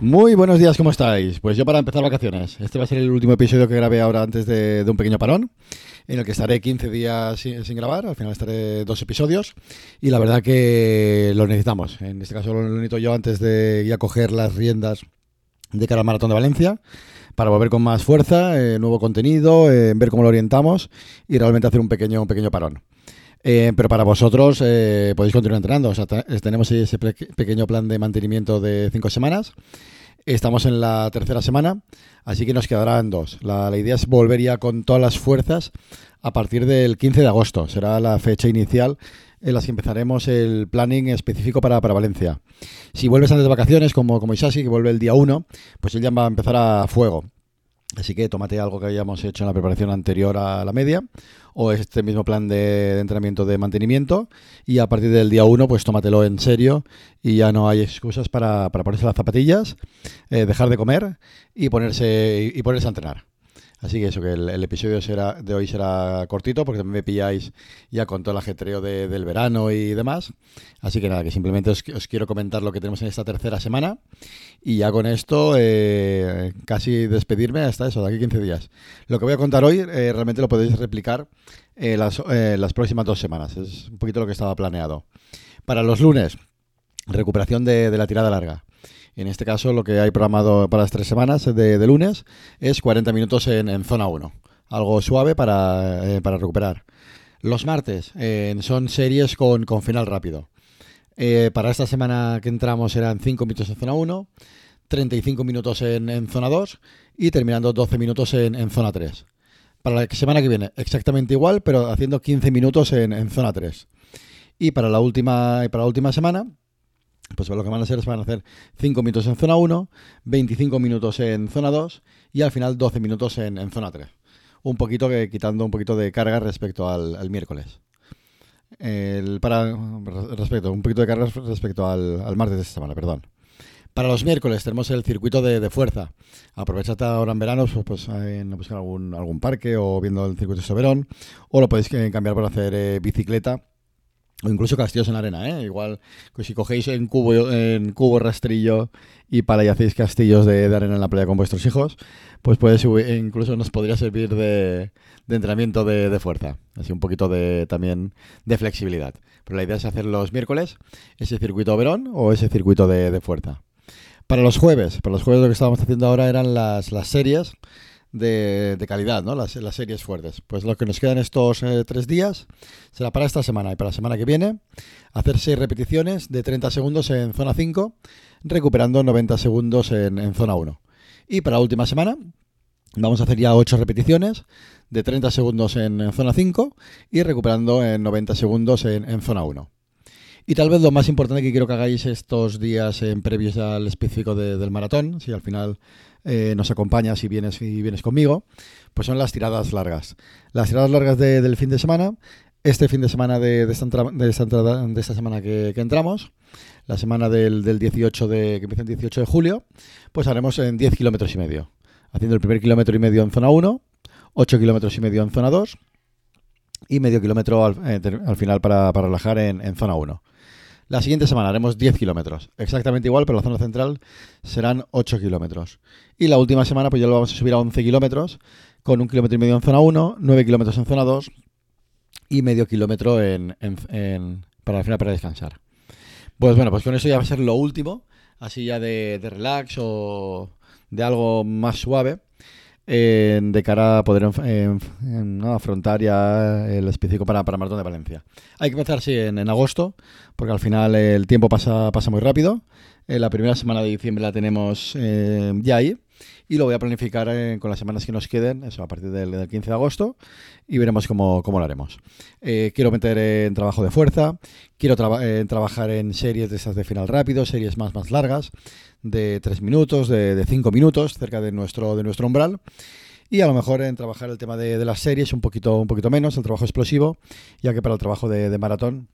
Muy buenos días, ¿cómo estáis? Pues yo para empezar vacaciones. Este va a ser el último episodio que grabé ahora antes de, un pequeño parón, en el que estaré 15 días sin, grabar. Al final estaré dos episodios y la verdad que lo necesitamos. En este caso lo necesito yo antes de ya coger las riendas de cara al Maratón de Valencia para volver con más fuerza, eh, nuevo contenido, eh, ver cómo lo orientamos y realmente hacer un pequeño, un pequeño parón. Eh, pero para vosotros podéis continuar entrenando. tenemos ese pequeño plan de mantenimiento de cinco semanas. Estamos en la tercera semana, así que nos quedarán dos. La, la, idea es volver ya con todas las fuerzas a partir del 15 de agosto. Será la fecha inicial en las que empezaremos el planning específico para, Valencia. Si vuelves antes de vacaciones, como, como Isasi, que vuelve el día 1, pues él ya va a empezar a fuego. Así que tómate algo que hayamos hecho en la preparación anterior a la media o este mismo plan de, entrenamiento de mantenimiento y a partir del día 1 pues tómatelo en serio y ya no hay excusas para, ponerse las zapatillas, eh, dejar de comer y ponerse, y ponerse a entrenar. Así que eso, que el, episodio será, de hoy será cortito porque también me pilláis ya con todo el ajetreo del verano y demás. Así que nada, que simplemente os, quiero comentar lo que tenemos en esta tercera semana y ya con esto eh, casi despedirme hasta eso, de aquí 15 días. Lo que voy a contar hoy eh, realmente lo podéis replicar eh, las, las próximas dos semanas. Es un poquito lo que estaba planeado. Para los lunes, recuperación de la tirada larga. En este caso, lo que hay programado para las tres semanas de, lunes es 40 minutos en, zona 1. Algo suave para, eh, recuperar. Los martes eh, son series con, final rápido. Eh, para esta semana que entramos eran 5 minutos en zona 1, 35 minutos en, zona 2 y terminando 12 minutos en, zona 3. Para la semana que viene, exactamente igual, pero haciendo 15 minutos en, zona 3. Y para la última, para la última semana, pues lo que van a hacer es van a hacer 5 minutos en zona 1, 25 minutos en zona 2 y al final 12 minutos en, zona 3. Un poquito que quitando un poquito de carga respecto al, miércoles. para respecto, un poquito de carga respecto al, martes de esta semana, perdón. Para los miércoles tenemos el circuito de, fuerza. Aprovechad ahora en verano pues, pues en buscar algún, parque o viendo el circuito de Soberón. O lo podéis cambiar por hacer eh, bicicleta o incluso castillos en arena, ¿eh? Igual que si cogéis en cubo, en cubo rastrillo y para y hacéis castillos de, arena en la playa con vuestros hijos, pues puede subir, incluso nos podría servir de, entrenamiento de, fuerza. Así un poquito de también de flexibilidad. Pero la idea es hacer los miércoles ese circuito verón o ese circuito de, fuerza. Para los jueves, para los jueves lo que estábamos haciendo ahora eran las, las series de, calidad, ¿no? Las, las, series fuertes. Pues lo que nos quedan estos eh, tres días será para esta semana y para la semana que viene hacer seis repeticiones de 30 segundos en zona 5, recuperando 90 segundos en, zona 1. Y para la última semana vamos a hacer ya 8 repeticiones de 30 segundos en, zona 5 y recuperando en 90 segundos en, zona 1. Y tal vez lo más importante que quiero que hagáis estos días en previos al específico del maratón, si al final eh, nos acompañas y vienes, y vienes conmigo, pues son las tiradas largas. Las tiradas largas del fin de semana, este fin de semana de, esta, de esta, semana que, entramos, la semana del, 18 de, que empieza el 18 de julio, pues haremos en 10 kilómetros y medio. Haciendo el primer kilómetro y medio en zona 1, 8 kilómetros y medio en zona 2 y medio kilómetro al, eh, final para, relajar en, en zona 1. La siguiente semana haremos 10 kilómetros, exactamente igual, pero la zona central serán 8 kilómetros. Y la última semana pues ya lo vamos a subir a 11 kilómetros, con un kilómetro y medio en zona 1, 9 kilómetros en zona 2 y medio kilómetro en, para al final para descansar. Pues bueno, pues con eso ya va a ser lo último, así ya de, de relax o de algo más suave de cara a poder afrontar ya el específico para, para Maratón de Valencia. Hay que empezar, sí, en, agosto, porque al final el tiempo pasa, pasa muy rápido. Eh, la primera semana de diciembre la tenemos eh, ya ahí y lo voy a planificar eh, con las semanas que nos queden, eso a partir del, 15 de agosto, y veremos cómo, lo haremos. quiero meter en trabajo de fuerza, quiero trabajar en series de esas de final rápido, series más, más largas de 3 minutos, de 5 minutos, cerca de nuestro, de nuestro umbral. Y a lo mejor en trabajar el tema de, las series un poquito, un poquito menos, el trabajo explosivo, ya que para el trabajo de, maratón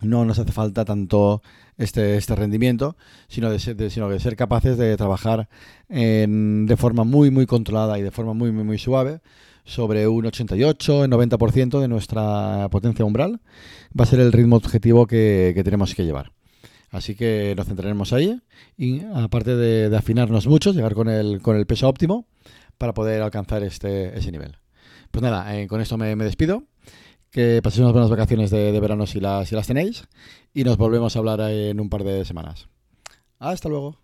no nos hace falta tanto este, este rendimiento, sino de, ser, sino de ser capaces de trabajar en, de forma muy, muy controlada y de forma muy, muy, suave sobre un 88, 90% de nuestra potencia umbral. Va a ser el ritmo objetivo que, que tenemos que llevar. Así que nos centraremos ahí y aparte de, de, afinarnos mucho, llegar con el, con el peso óptimo para poder alcanzar este, ese nivel. Pues nada, eh, con esto me, me, despido. Que paséis unas buenas vacaciones de, verano si las tenéis y nos volvemos a hablar en un par de semanas. Hasta luego.